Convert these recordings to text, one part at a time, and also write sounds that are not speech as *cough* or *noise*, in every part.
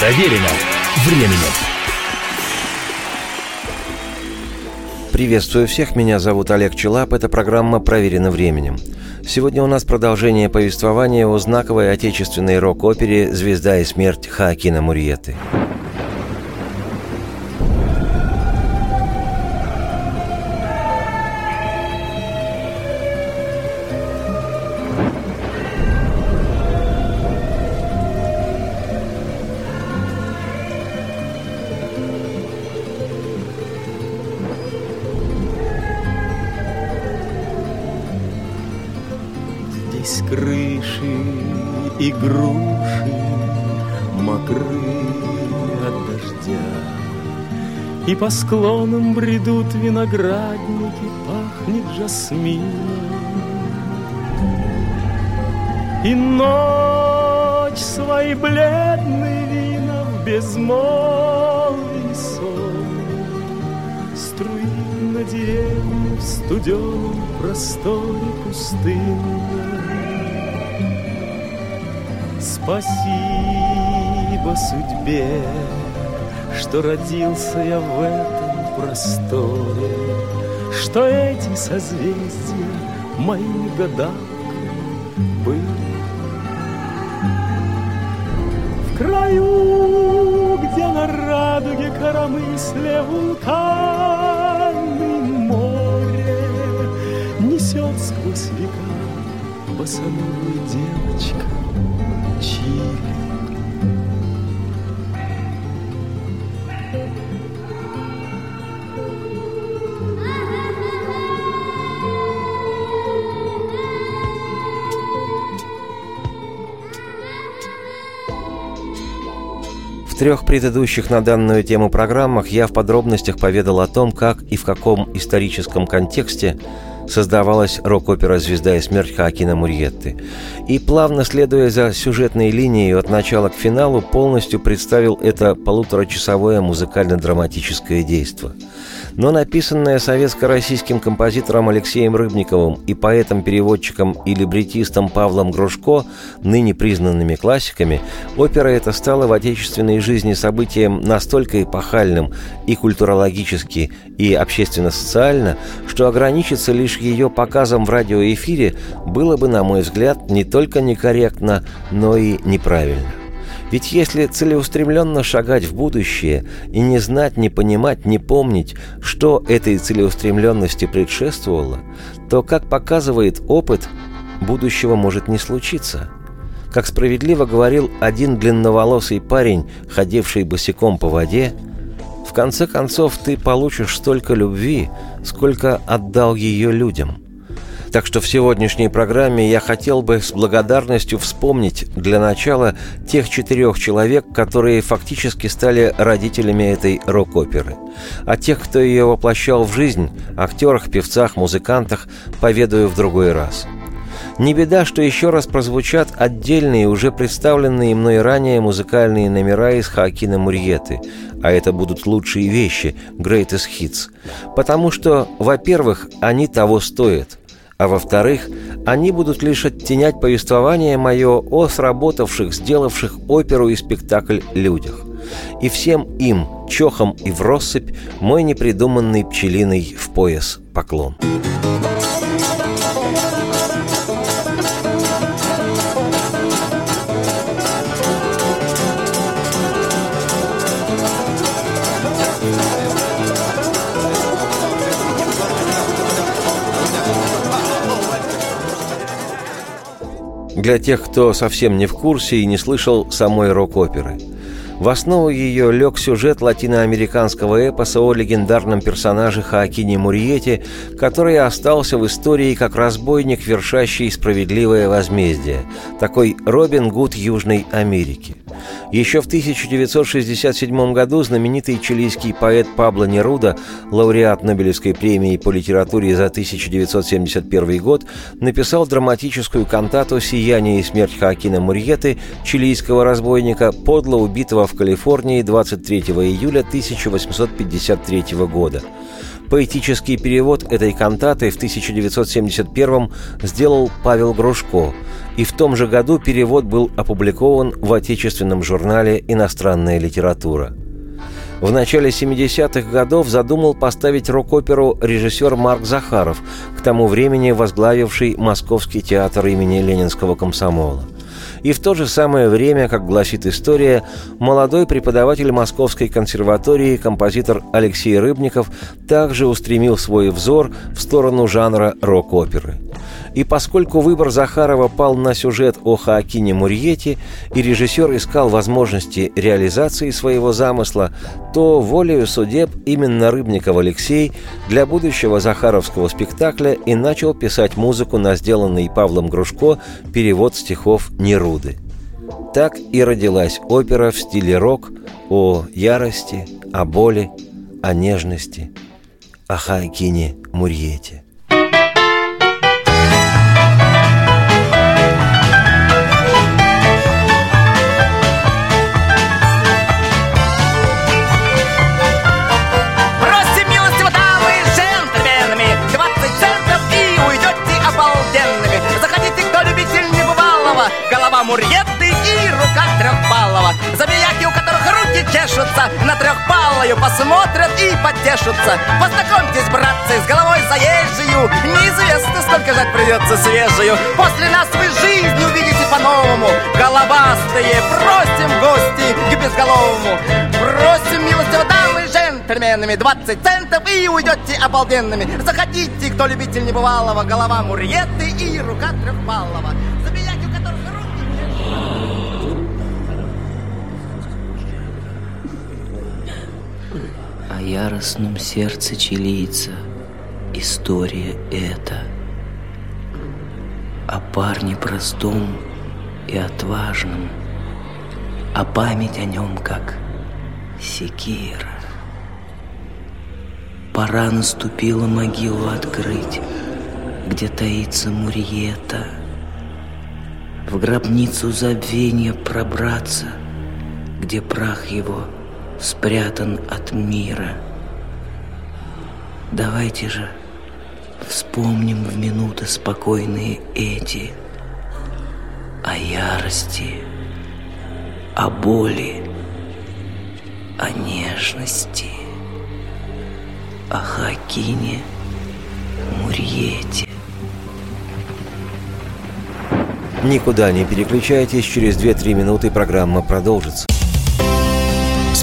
Проверено временем. Приветствую всех, меня зовут Олег Челап, это программа «Проверено временем». Сегодня у нас продолжение повествования о знаковой отечественной рок-опере «Звезда и смерть» Хаакина Мурьеты. Здесь по склонам бредут виноградники, пахнет жасмином. И ночь свои бледные вина в безмолвии сон Струит на деревне в студеном просторе пустыни. Спасибо судьбе, что родился я в этом просторе, Что эти созвездия моими гадалками были. В краю, где на радуге коромысле вулканы море Несет сквозь века босоногую девочка трех предыдущих на данную тему программах я в подробностях поведал о том, как и в каком историческом контексте создавалась рок-опера «Звезда и смерть» Хаакина Мурьетты. И плавно следуя за сюжетной линией от начала к финалу, полностью представил это полуторачасовое музыкально-драматическое действо. Но написанное советско-российским композитором Алексеем Рыбниковым и поэтом-переводчиком и либретистом Павлом Грушко, ныне признанными классиками, опера эта стала в отечественной жизни событием настолько эпохальным и культурологически, и общественно-социально, что ограничиться лишь ее показом в радиоэфире было бы, на мой взгляд, не только некорректно, но и неправильно. Ведь если целеустремленно шагать в будущее и не знать, не понимать, не помнить, что этой целеустремленности предшествовало, то, как показывает опыт, будущего может не случиться. Как справедливо говорил один длинноволосый парень, ходивший босиком по воде, в конце концов ты получишь столько любви, сколько отдал ее людям – так что в сегодняшней программе я хотел бы с благодарностью вспомнить для начала тех четырех человек, которые фактически стали родителями этой рок-оперы. А тех, кто ее воплощал в жизнь, актерах, певцах, музыкантах, поведаю в другой раз. Не беда, что еще раз прозвучат отдельные, уже представленные мной ранее музыкальные номера из Хакина Мурьеты, а это будут лучшие вещи, greatest hits, потому что, во-первых, они того стоят, а во-вторых, они будут лишь оттенять повествование мое о сработавших, сделавших оперу и спектакль людях. И всем им, чохом и в россыпь, мой непридуманный пчелиный в пояс поклон. Для тех, кто совсем не в курсе и не слышал самой рок-оперы. В основу ее лег сюжет латиноамериканского эпоса о легендарном персонаже Хаакине Мурьете, который остался в истории как разбойник, вершащий справедливое возмездие, такой Робин Гуд Южной Америки. Еще в 1967 году знаменитый чилийский поэт Пабло Неруда, лауреат Нобелевской премии по литературе за 1971 год, написал драматическую кантату «Сияние и смерть Хоакина Мурьеты», чилийского разбойника, подло убитого в Калифорнии 23 июля 1853 года. Поэтический перевод этой кантаты в 1971 сделал Павел Грушко, и в том же году перевод был опубликован в отечественном журнале «Иностранная литература». В начале 70-х годов задумал поставить рок-оперу режиссер Марк Захаров, к тому времени возглавивший Московский театр имени Ленинского комсомола – и в то же самое время, как гласит история, молодой преподаватель Московской консерватории, композитор Алексей Рыбников, также устремил свой взор в сторону жанра рок-оперы. И поскольку выбор Захарова пал на сюжет о Хаакине Мурьете, и режиссер искал возможности реализации своего замысла, то волею судеб именно Рыбников Алексей для будущего Захаровского спектакля и начал писать музыку на сделанный Павлом Грушко перевод стихов Неруды. Так и родилась опера в стиле рок о ярости, о боли, о нежности, о Хаакине Мурьете. Чешутся На трехпалую посмотрят и потешутся Познакомьтесь, братцы, с головой заезжую. Неизвестно, сколько жать придется свежую. После нас вы жизнь увидите по-новому. Головастые, просим гости к безголовому. Просим милостиво дамы джентльменами 20 центов и уйдете обалденными. Заходите, кто любитель небывалого. Голова Мурьеты и рука трехпалого О яростном сердце чилийца история эта. О парне простом и отважном, а память о нем как секира. Пора наступила могилу открыть, где таится Мурьета. В гробницу забвения пробраться, где прах его — спрятан от мира. Давайте же вспомним в минуты спокойные эти о ярости, о боли, о нежности, о Хакине Мурьете. Никуда не переключайтесь, через 2-3 минуты программа продолжится.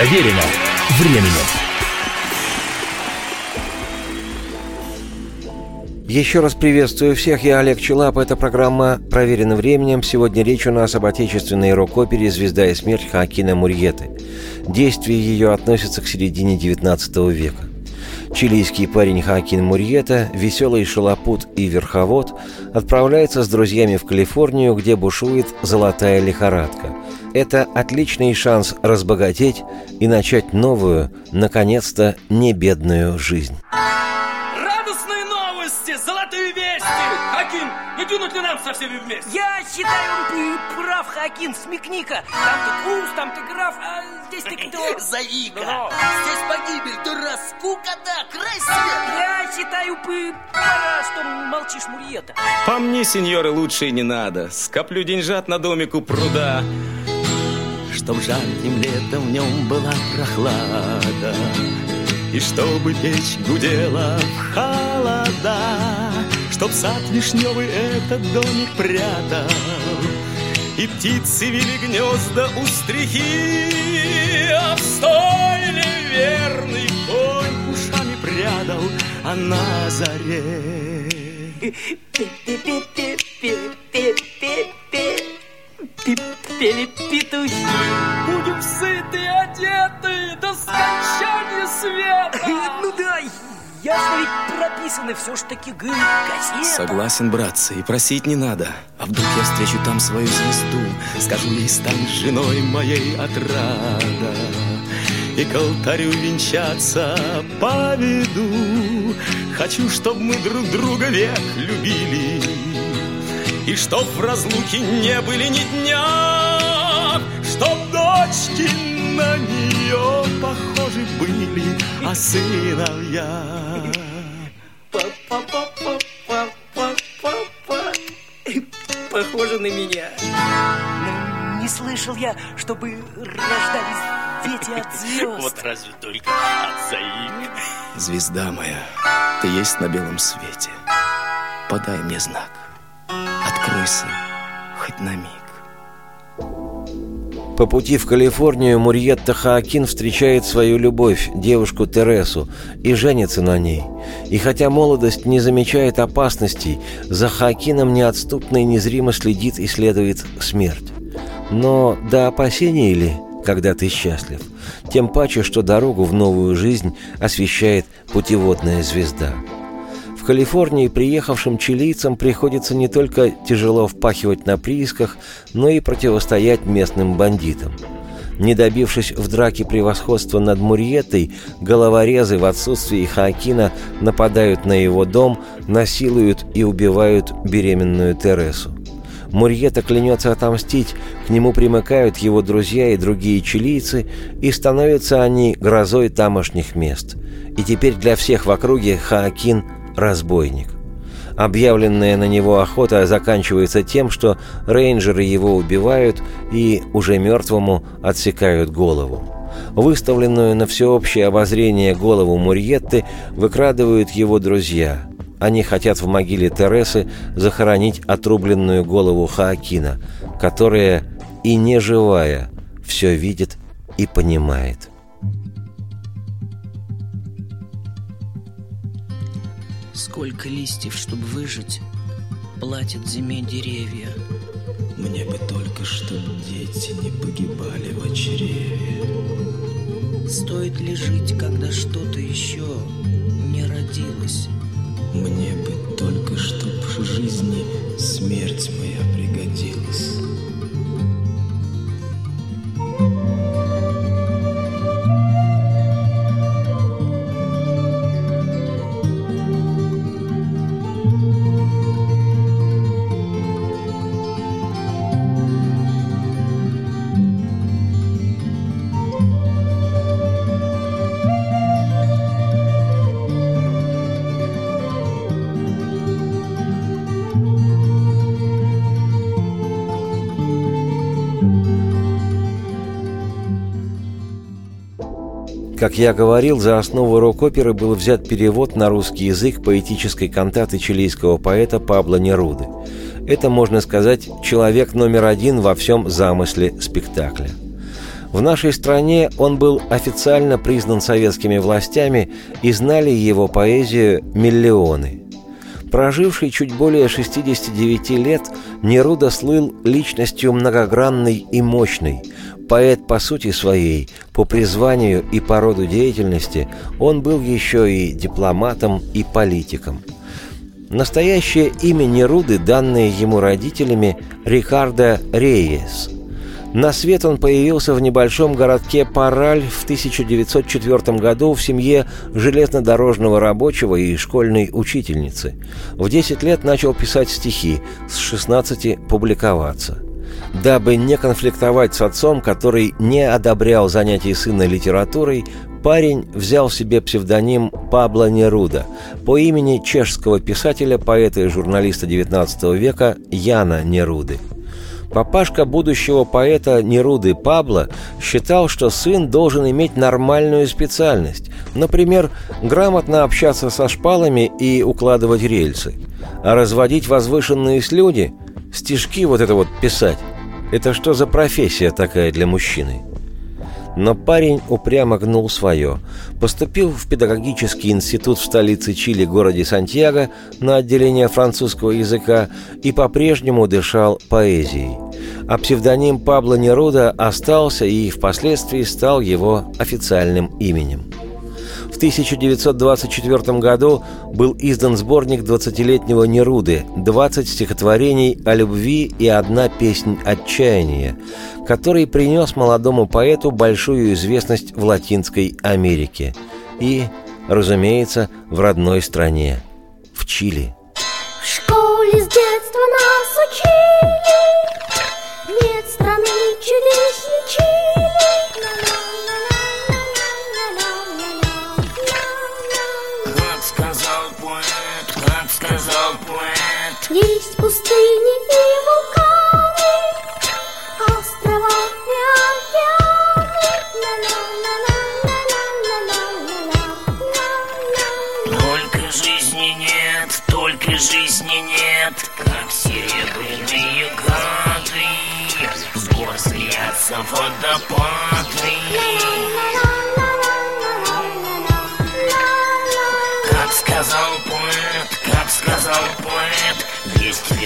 Проверено временем. Еще раз приветствую всех, я Олег Челап, это программа «Проверено временем». Сегодня речь у нас об отечественной рок-опере «Звезда и смерть» Хакина Мурьеты. Действие ее относится к середине XIX века. Чилийский парень Хакин Мурьета, веселый шалопут и верховод, отправляется с друзьями в Калифорнию, где бушует золотая лихорадка. Это отличный шанс разбогатеть и начать новую, наконец-то, небедную жизнь. Радостные новости, золотые вести! Хакин, не дунуть ли нам со всеми вместе? Я считаю, ты прав, Хакин, смекни-ка. Там ты куст, там ты граф, а здесь ты кто? *laughs* Заика! Но. Здесь погибель, да скукота, край свет! Я считаю, ты пора, что молчишь, Мурьета. По мне, сеньоры, лучше и не надо. Скоплю деньжат на домик у пруда. Чтоб жарким летом в нем была прохлада. И чтобы печь гудела в холода Чтоб сад вишневый этот домик прятал. И птицы вели гнезда у стрихи А в стойле верный конь ушами прядал А на заре Пели петухи. Будем сыты и одеты до скончания света. *laughs* Ну да, ясно ведь прописано все ж таки, газета. Согласен, братцы, и просить не надо. А вдруг я встречу там свою звезду, скажу ей, стань женой моей отрада. И к алтарю венчаться поведу. Хочу, чтобы мы друг друга век любили. И чтоб в разлуке не были ни дня, Чтоб дочки на нее похожи были, а сыновья. Похоже на меня. Но не слышал я, чтобы рождались дети от звезд. разве только от заик. Звезда моя, ты есть на белом свете. Подай мне знак. Откройся хоть на миг. По пути в Калифорнию Мурьетта Хаакин встречает свою любовь, девушку Тересу, и женится на ней. И хотя молодость не замечает опасностей, за Хаакином неотступно и незримо следит и следует смерть. Но до опасений ли, когда ты счастлив? Тем паче, что дорогу в новую жизнь освещает путеводная звезда. В Калифорнии приехавшим чилийцам приходится не только тяжело впахивать на приисках, но и противостоять местным бандитам. Не добившись в драке превосходства над Мурьетой, головорезы в отсутствии Хаакина нападают на его дом, насилуют и убивают беременную Тересу. Мурьета клянется отомстить, к нему примыкают его друзья и другие чилийцы, и становятся они грозой тамошних мест. И теперь для всех в округе Хаакин – разбойник. Объявленная на него охота заканчивается тем, что рейнджеры его убивают и уже мертвому отсекают голову. Выставленную на всеобщее обозрение голову Мурьетты выкрадывают его друзья. Они хотят в могиле Тересы захоронить отрубленную голову Хаакина, которая и не живая все видит и понимает. Сколько листьев, чтобы выжить, платят зиме деревья. Мне бы только, чтобы дети не погибали в чреве. Стоит ли жить, когда что-то еще не родилось? Мне бы только, чтоб в жизни смерть моя пригодилась. Как я говорил, за основу рок-оперы был взят перевод на русский язык поэтической кантаты чилийского поэта Пабло Неруды. Это, можно сказать, человек номер один во всем замысле спектакля. В нашей стране он был официально признан советскими властями и знали его поэзию миллионы. Проживший чуть более 69 лет, Неруда слыл личностью многогранной и мощной. Поэт по сути своей, по призванию и по роду деятельности, он был еще и дипломатом и политиком. Настоящее имя Неруды, данное ему родителями, Рикардо Рейес – на свет он появился в небольшом городке Параль в 1904 году в семье железнодорожного рабочего и школьной учительницы. В 10 лет начал писать стихи, с 16 публиковаться. Дабы не конфликтовать с отцом, который не одобрял занятий сына литературой, парень взял себе псевдоним Пабло Неруда по имени чешского писателя, поэта и журналиста XIX века Яна Неруды – Папашка будущего поэта Неруды Пабло считал, что сын должен иметь нормальную специальность, например, грамотно общаться со шпалами и укладывать рельсы. А разводить возвышенные слюди, стишки вот это вот писать, это что за профессия такая для мужчины? Но парень упрямо гнул свое. Поступил в педагогический институт в столице Чили, городе Сантьяго, на отделение французского языка и по-прежнему дышал поэзией. а псевдоним Пабло Неруда остался и впоследствии стал его официальным именем. В 1924 году был издан сборник 20-летнего Неруды «20 стихотворений о любви и одна песнь отчаяния», который принес молодому поэту большую известность в Латинской Америке и, разумеется, в родной стране, в Чили. В школе с детства нас учили Нет страны чудесней пустыни и вулканы Острова и океаны. Только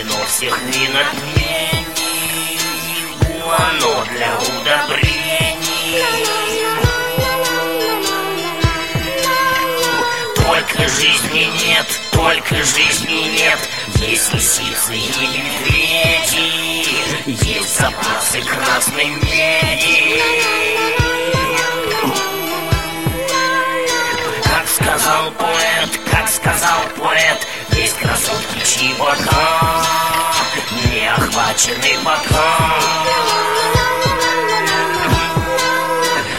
вино всех вин отмений Оно для удобрений. Только жизни нет, только жизни нет. Есть лисицы и медведи Есть запасы красной меди. Как сказал поэт, как сказал поэт Чьи бока Не охвачены бока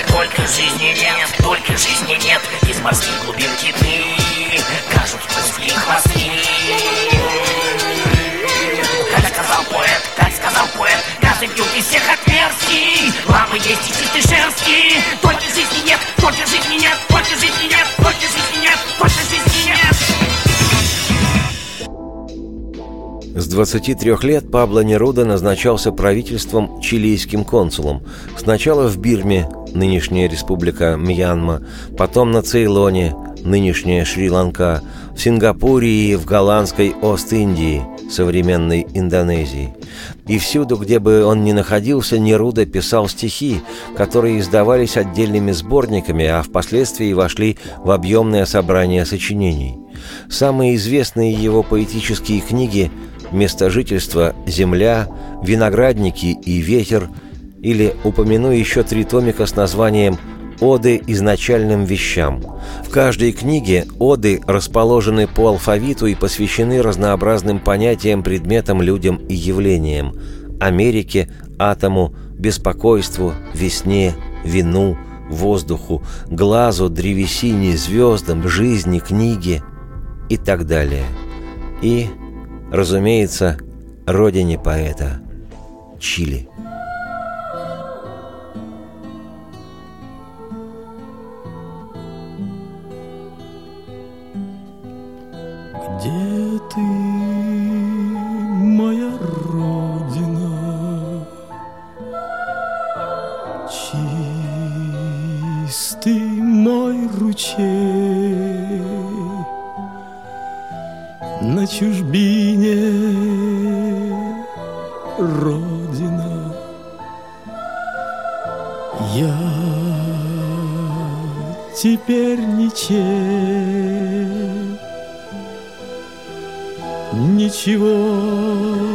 Только жизни нет, только жизни нет Из морских глубин киты Кажут пустые хвосты. Как сказал поэт, как сказал поэт Каждый пьют из всех отверстий. Ламы есть и чистый шерсти. Только жизни нет, только жизни нет Только жизни нет, только жизни нет Только жизни нет С 23 лет Пабло Неруда назначался правительством чилийским консулом. Сначала в Бирме, нынешняя республика Мьянма, потом на Цейлоне, нынешняя Шри-Ланка, в Сингапуре и в голландской Ост-Индии, современной Индонезии. И всюду, где бы он ни находился, Неруда писал стихи, которые издавались отдельными сборниками, а впоследствии вошли в объемное собрание сочинений. Самые известные его поэтические книги «Место жительства», «Земля», «Виноградники» и «Ветер» или упомяну еще три томика с названием «Оды изначальным вещам». В каждой книге оды расположены по алфавиту и посвящены разнообразным понятиям, предметам, людям и явлениям – Америке, атому, беспокойству, весне, вину, воздуху, глазу, древесине, звездам, жизни, книге и так далее. И, разумеется, родине поэта – Чили. Где ты, моя родина? Чистый мой ручей На чужбине. Родина. Я теперь ничей Ничего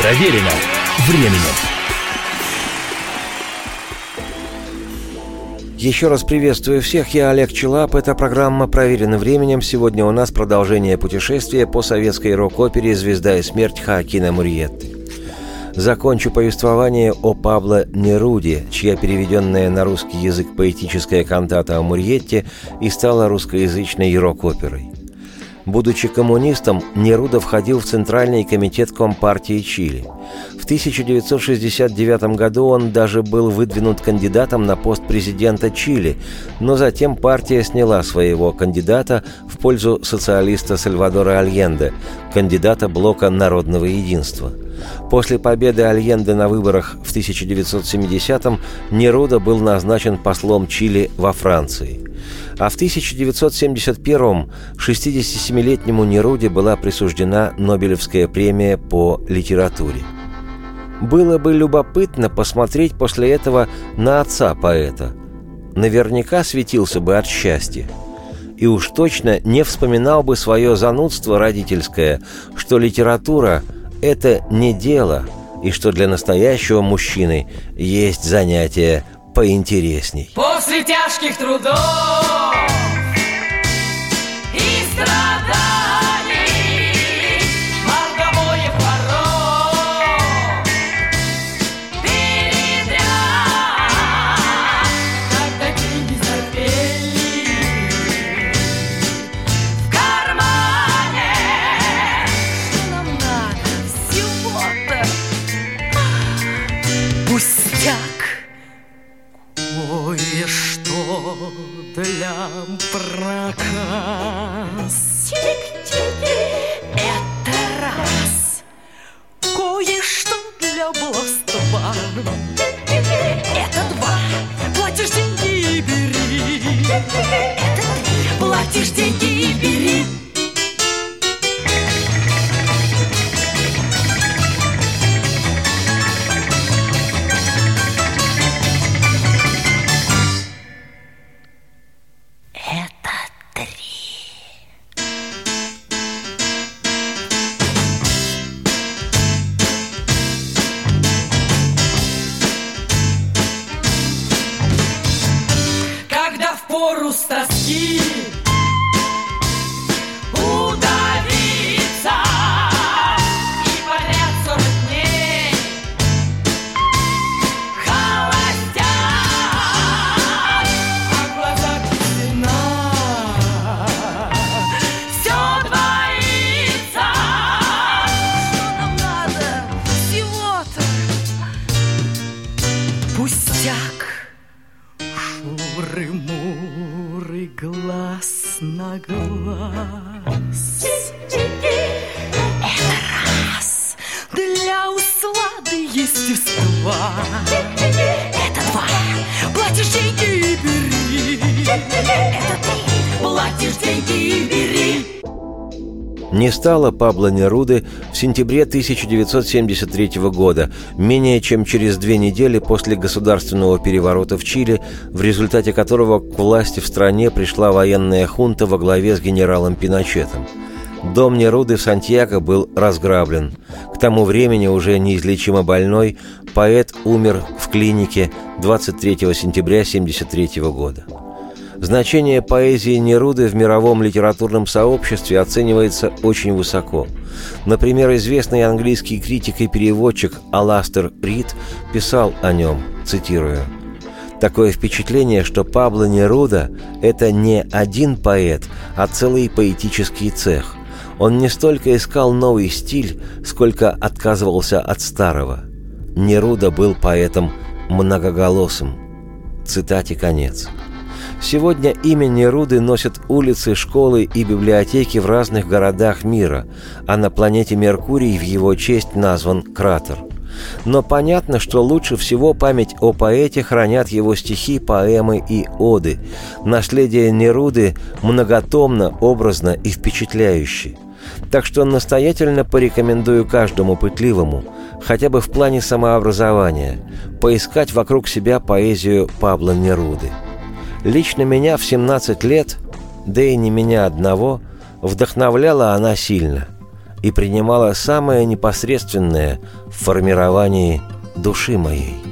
Проверено временем. Еще раз приветствую всех, я Олег Челап, эта программа «Проверена временем». Сегодня у нас продолжение путешествия по советской рок-опере «Звезда и смерть» Хаакина Мурьетты. закончу повествование о Пабло Неруде, чья переведенная на русский язык поэтическая кантата о Мурьетте и стала русскоязычной рок-оперой. Будучи коммунистом, Неруда входил в Центральный комитет Компартии Чили. В 1969 году он даже был выдвинут кандидатом на пост президента Чили, но затем партия сняла своего кандидата в пользу социалиста Сальвадора Альенде, кандидата блока Народного единства. После победы Альенде на выборах в 1970-м Неруда был назначен послом Чили во Франции – а в 1971-м 67-летнему Неруде была присуждена Нобелевская премия по литературе. Было бы любопытно посмотреть после этого на отца поэта. Наверняка светился бы от счастья. И уж точно не вспоминал бы свое занудство родительское, что литература – это не дело, и что для настоящего мужчины есть занятие поинтересней. После тяжких трудов Не стало Пабло Неруды в сентябре 1973 года, менее чем через две недели после государственного переворота в Чили, в результате которого к власти в стране пришла военная хунта во главе с генералом Пиночетом. Дом Неруды в Сантьяго был разграблен. К тому времени уже неизлечимо больной поэт умер в клинике 23 сентября 1973 года. Значение поэзии Неруды в мировом литературном сообществе оценивается очень высоко. Например, известный английский критик и переводчик Аластер Рид писал о нем, цитирую, Такое впечатление, что Пабло Неруда – это не один поэт, а целый поэтический цех. Он не столько искал новый стиль, сколько отказывался от старого. Неруда был поэтом многоголосым. Цитате конец. Сегодня имя Неруды носят улицы, школы и библиотеки в разных городах мира, а на планете Меркурий в его честь назван кратер. Но понятно, что лучше всего память о поэте хранят его стихи, поэмы и оды. Наследие Неруды многотомно, образно и впечатляюще. Так что настоятельно порекомендую каждому пытливому, хотя бы в плане самообразования, поискать вокруг себя поэзию Пабло Неруды. Лично меня в 17 лет, да и не меня одного, вдохновляла она сильно и принимала самое непосредственное в формировании души моей.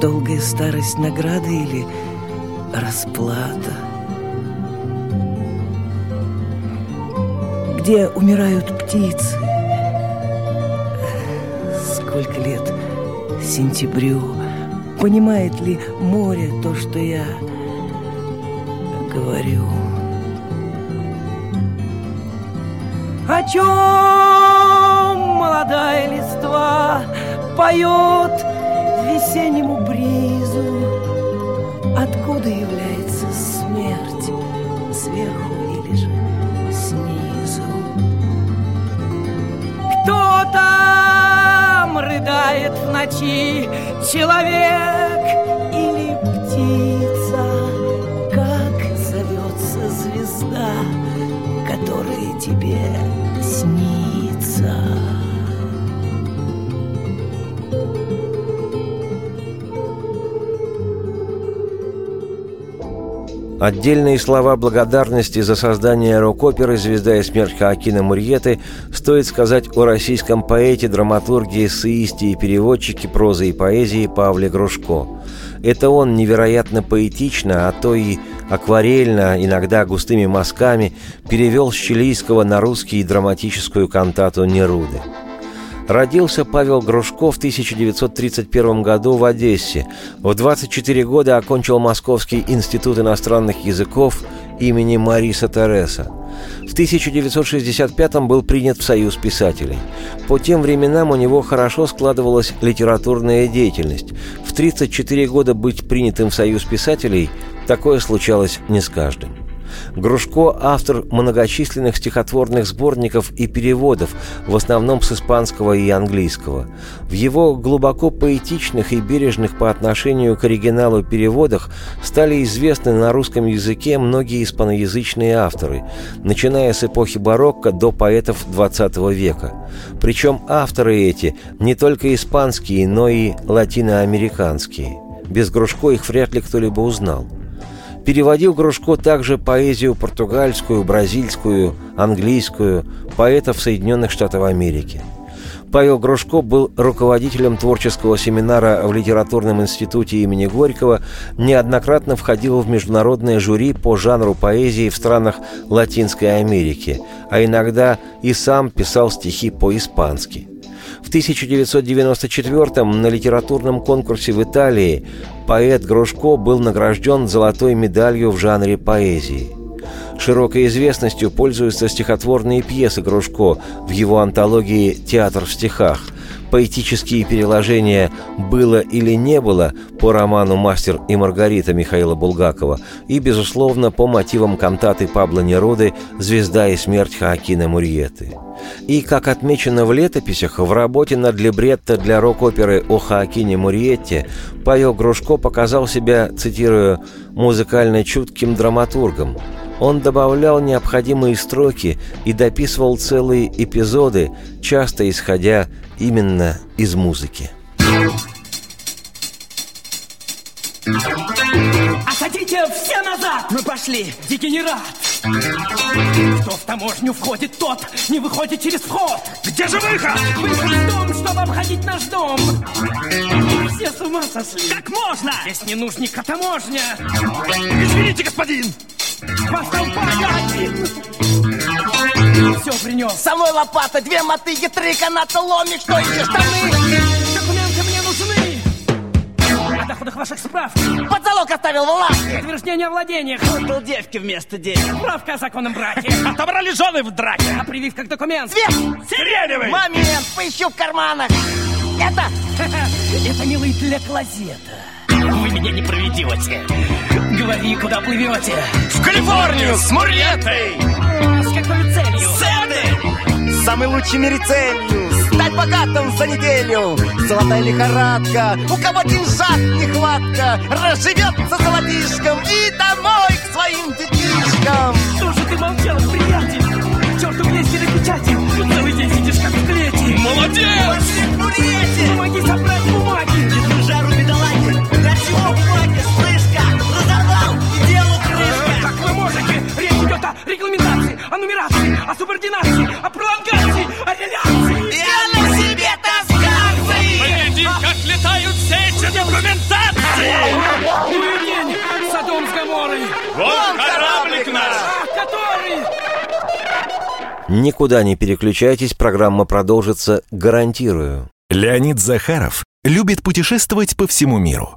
Долгая старость награда или расплата? Где умирают птицы? Сколько лет сентябрю? Понимает ли море то, что я говорю? О чем молодая листва поет весеннему бризу? Откуда является смерть? Сверху или же снизу? Кто там рыдает в ночи? Человек или птица? Как зовется звезда, которая тебе снится? Отдельные слова благодарности за создание рок-оперы «Звезда и смерть» Хоакина Мурьеты стоит сказать о российском поэте, драматурге, эссеисте и переводчике прозы и поэзии Павле Грушко. Это он невероятно поэтично, а то и акварельно, иногда густыми мазками, перевел с чилийского на русский драматическую кантату «Неруды». Родился Павел Грушко в 1931 году в Одессе. В 24 года окончил Московский институт иностранных языков имени Мариса Тереса. В 1965 был принят в Союз писателей. По тем временам у него хорошо складывалась литературная деятельность. В 34 года быть принятым в Союз писателей – такое случалось не с каждым. Грушко – автор многочисленных стихотворных сборников и переводов, в основном с испанского и английского. В его глубоко поэтичных и бережных по отношению к оригиналу переводах стали известны на русском языке многие испаноязычные авторы, начиная с эпохи барокко до поэтов XX века. Причем авторы эти не только испанские, но и латиноамериканские. Без Грушко их вряд ли кто-либо узнал – Переводил Грушко также поэзию португальскую, бразильскую, английскую, поэтов Соединенных Штатов Америки. Павел Грушко был руководителем творческого семинара в Литературном институте имени Горького, неоднократно входил в международное жюри по жанру поэзии в странах Латинской Америки, а иногда и сам писал стихи по-испански. В 1994 на литературном конкурсе в Италии поэт Грушко был награжден золотой медалью в жанре поэзии. Широкой известностью пользуются стихотворные пьесы Грушко в его антологии «Театр в стихах», поэтические переложения «Было или не было» по роману «Мастер и Маргарита» Михаила Булгакова и, безусловно, по мотивам кантаты Пабло Неруды «Звезда и смерть Хоакина Мурьеты». И, как отмечено в летописях, в работе над либретто для рок-оперы о Хоакине Мурьетте Павел Грушко показал себя, цитирую, «музыкально чутким драматургом». Он добавлял необходимые строки и дописывал целые эпизоды, часто исходя именно из музыки. Осадите все назад! Мы пошли! Дегенерат! Кто в таможню входит, тот не выходит через вход! Где же выход? Выход в дом, чтобы обходить наш дом! Все с ума сошли! Как можно? Здесь не нужника таможня! Извините, господин! Все принес! Со мной лопата, две мотыги, три каната, ломик, что еще штаны? Документы мне нужны! О доходах ваших справ! Под залог оставил в лавке! Подтверждение о владениях! Отдал девки вместо денег! Справка о законном браке! Отобрали жены в драке! А прививка как документ! Цвет! Сиреневый! Момент! Поищу в карманах! Это... *laughs* Это, милый, для клозета. Вы меня не проведете. Говори, куда плывете. В Калифорнию с Мурьетой! С какой целью? Цены! Самый лучший в мире целью Стать богатым за неделю Золотая лихорадка У кого деньжат нехватка Разживется золотишком И домой к своим детишкам Что же ты молчал, приятель? Черту влезьте на печати Целый день сидишь как в клете Молодец! Помоги собрать бумаги Держу жару бедолаги Чего бумаги? Слышь как? Разорвал и делу крышка Как вы можете? Речь идет о регламентации, о нумерации, о субординации о пролонгации, о реляции. Я на себе таскаться! Поглядим, как летают все эти документации! И день, Содом с Гоморрой. Вон кораблик наш! Который... Никуда не переключайтесь, программа продолжится, гарантирую. Леонид Захаров любит путешествовать по всему миру.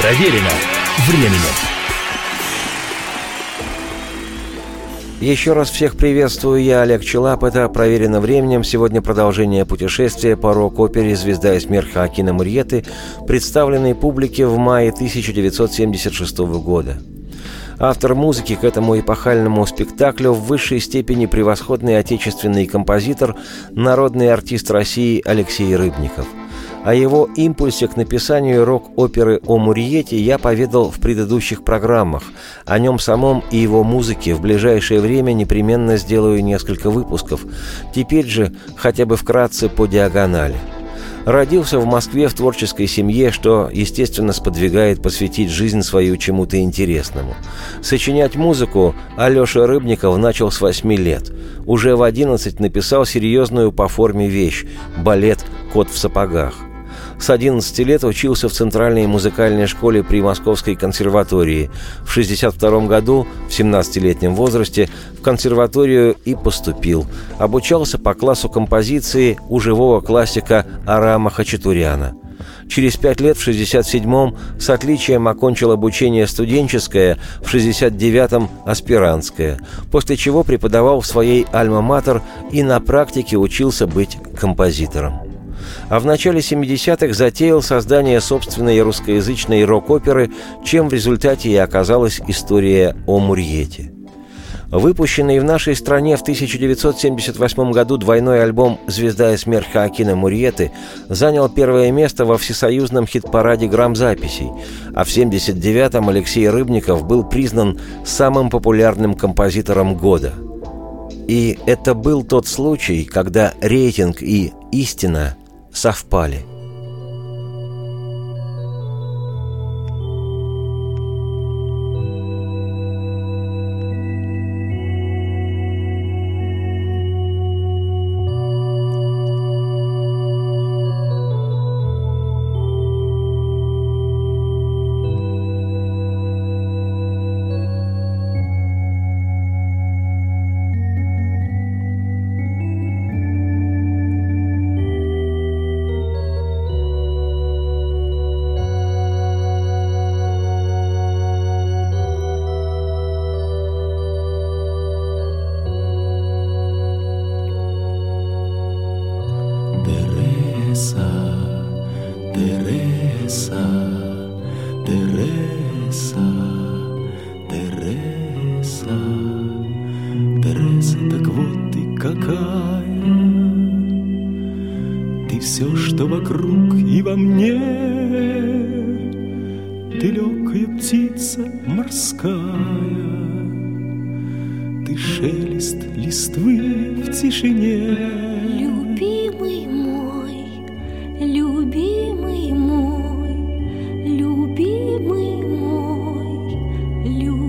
Проверено временем. Еще раз всех приветствую, я Олег Челап, это «Проверено временем». Сегодня продолжение путешествия по рок-опере «Звезда и смерть» Хакина Мурьеты, представленной публике в мае 1976 года. Автор музыки к этому эпохальному спектаклю в высшей степени превосходный отечественный композитор, народный артист России Алексей Рыбников – о его импульсе к написанию рок-оперы о Мурьете я поведал в предыдущих программах. О нем самом и его музыке в ближайшее время непременно сделаю несколько выпусков. Теперь же хотя бы вкратце по диагонали. Родился в Москве в творческой семье, что, естественно, сподвигает посвятить жизнь свою чему-то интересному. Сочинять музыку Алеша Рыбников начал с 8 лет. Уже в 11 написал серьезную по форме вещь – балет «Кот в сапогах». С 11 лет учился в Центральной музыкальной школе при Московской консерватории. В 62 году, в 17-летнем возрасте, в консерваторию и поступил. Обучался по классу композиции у живого классика Арама Хачатуряна. Через пять лет в 67-м с отличием окончил обучение студенческое, в 69-м – аспирантское, после чего преподавал в своей альма-матер и на практике учился быть композитором а в начале 70-х затеял создание собственной русскоязычной рок-оперы, чем в результате и оказалась история о Мурьете. Выпущенный в нашей стране в 1978 году двойной альбом «Звезда и смерть Хоакина Мурьеты» занял первое место во всесоюзном хит-параде грамзаписей, а в 1979-м Алексей Рыбников был признан самым популярным композитором года. И это был тот случай, когда рейтинг и истина совпали. Любовь.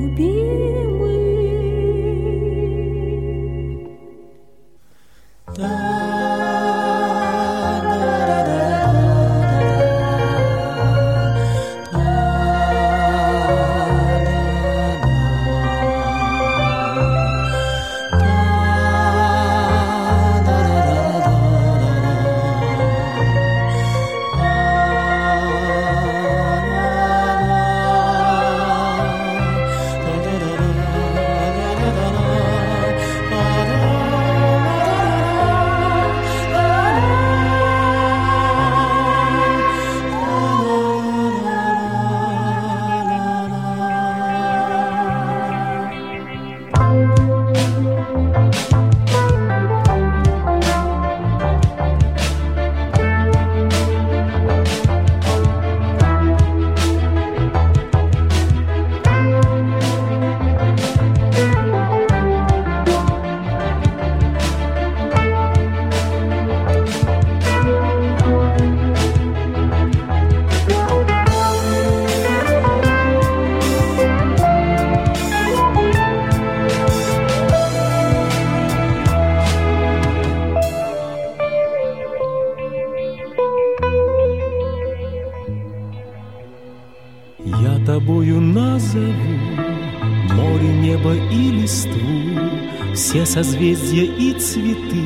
Созвездия и цветы,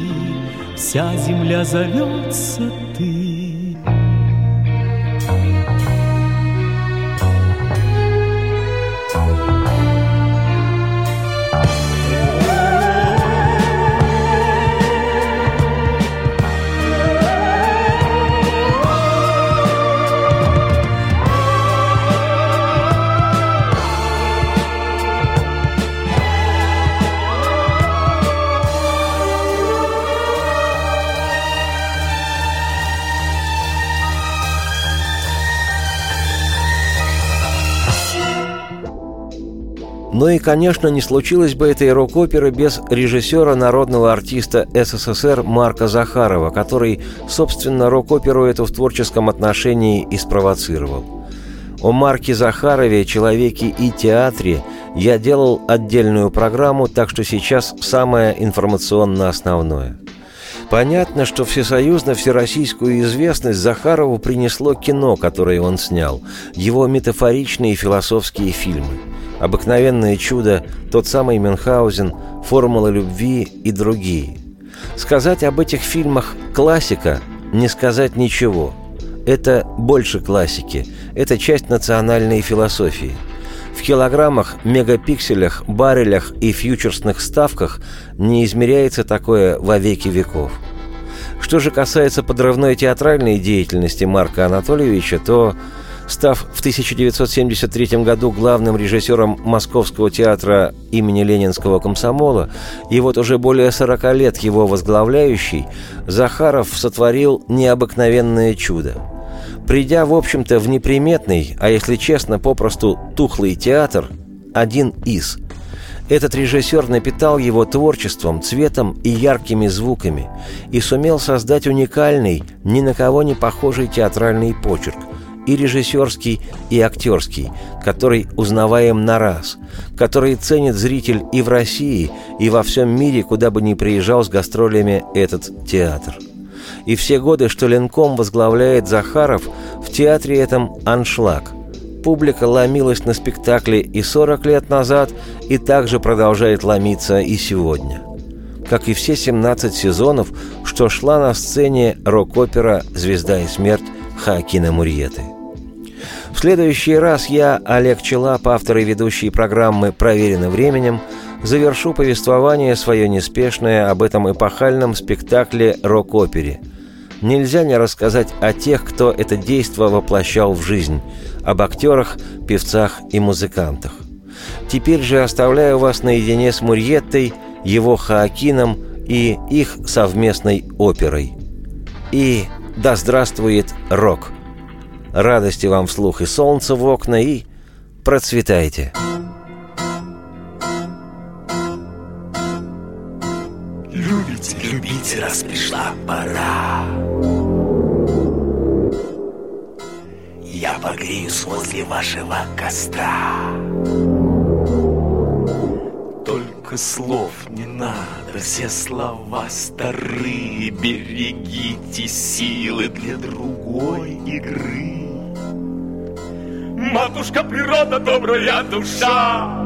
вся земля зовется ты. И, конечно, не случилось бы этой рок-оперы без режиссера народного артиста СССР Марка Захарова, который, собственно, рок-оперу эту в творческом отношении и спровоцировал. О Марке Захарове, человеке и театре я делал отдельную программу, так что сейчас самое информационно основное. Понятно, что всесоюзно-всероссийскую известность Захарову принесло кино, которое он снял, его метафоричные философские фильмы – «Обыкновенное чудо», «Тот самый Мюнхгаузен», «Формула любви» и другие. Сказать об этих фильмах «классика» – не сказать ничего. Это больше классики, это часть национальной философии. В килограммах, мегапикселях, баррелях и фьючерсных ставках не измеряется такое во веки веков. Что же касается подрывной театральной деятельности Марка Анатольевича, то Став в 1973 году главным режиссером Московского театра имени Ленинского комсомола, и вот уже более 40 лет его возглавляющий, Захаров сотворил необыкновенное чудо. Придя, в общем-то, в неприметный, а если честно, попросту тухлый театр, один из – этот режиссер напитал его творчеством, цветом и яркими звуками и сумел создать уникальный, ни на кого не похожий театральный почерк – и режиссерский, и актерский, который узнаваем на раз, который ценит зритель и в России, и во всем мире, куда бы ни приезжал с гастролями этот театр. И все годы, что Ленком возглавляет Захаров, в театре этом аншлаг. Публика ломилась на спектакле и 40 лет назад, и также продолжает ломиться и сегодня. Как и все 17 сезонов, что шла на сцене рок-опера «Звезда и смерть» Хакина Мурьеты. В следующий раз я, Олег Челап, автор и ведущий программы «Проверено временем», завершу повествование свое неспешное об этом эпохальном спектакле рок-опере. Нельзя не рассказать о тех, кто это действо воплощал в жизнь, об актерах, певцах и музыкантах. Теперь же оставляю вас наедине с Мурьеттой, его Хаакином и их совместной оперой. И да здравствует рок! Радости вам вслух и солнца в окна, и процветайте. Любите, любите, раз пришла пора. Я погреюсь возле вашего костра. Только слов не надо, все слова старые. Берегите силы для другой игры. Матушка природа, добрая душа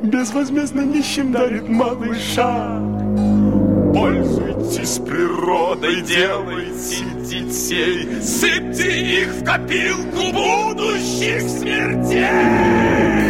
Безвозмездно нищим дарит малыша Пользуйтесь природой, делайте детей. Сыпьте их в копилку будущих смертей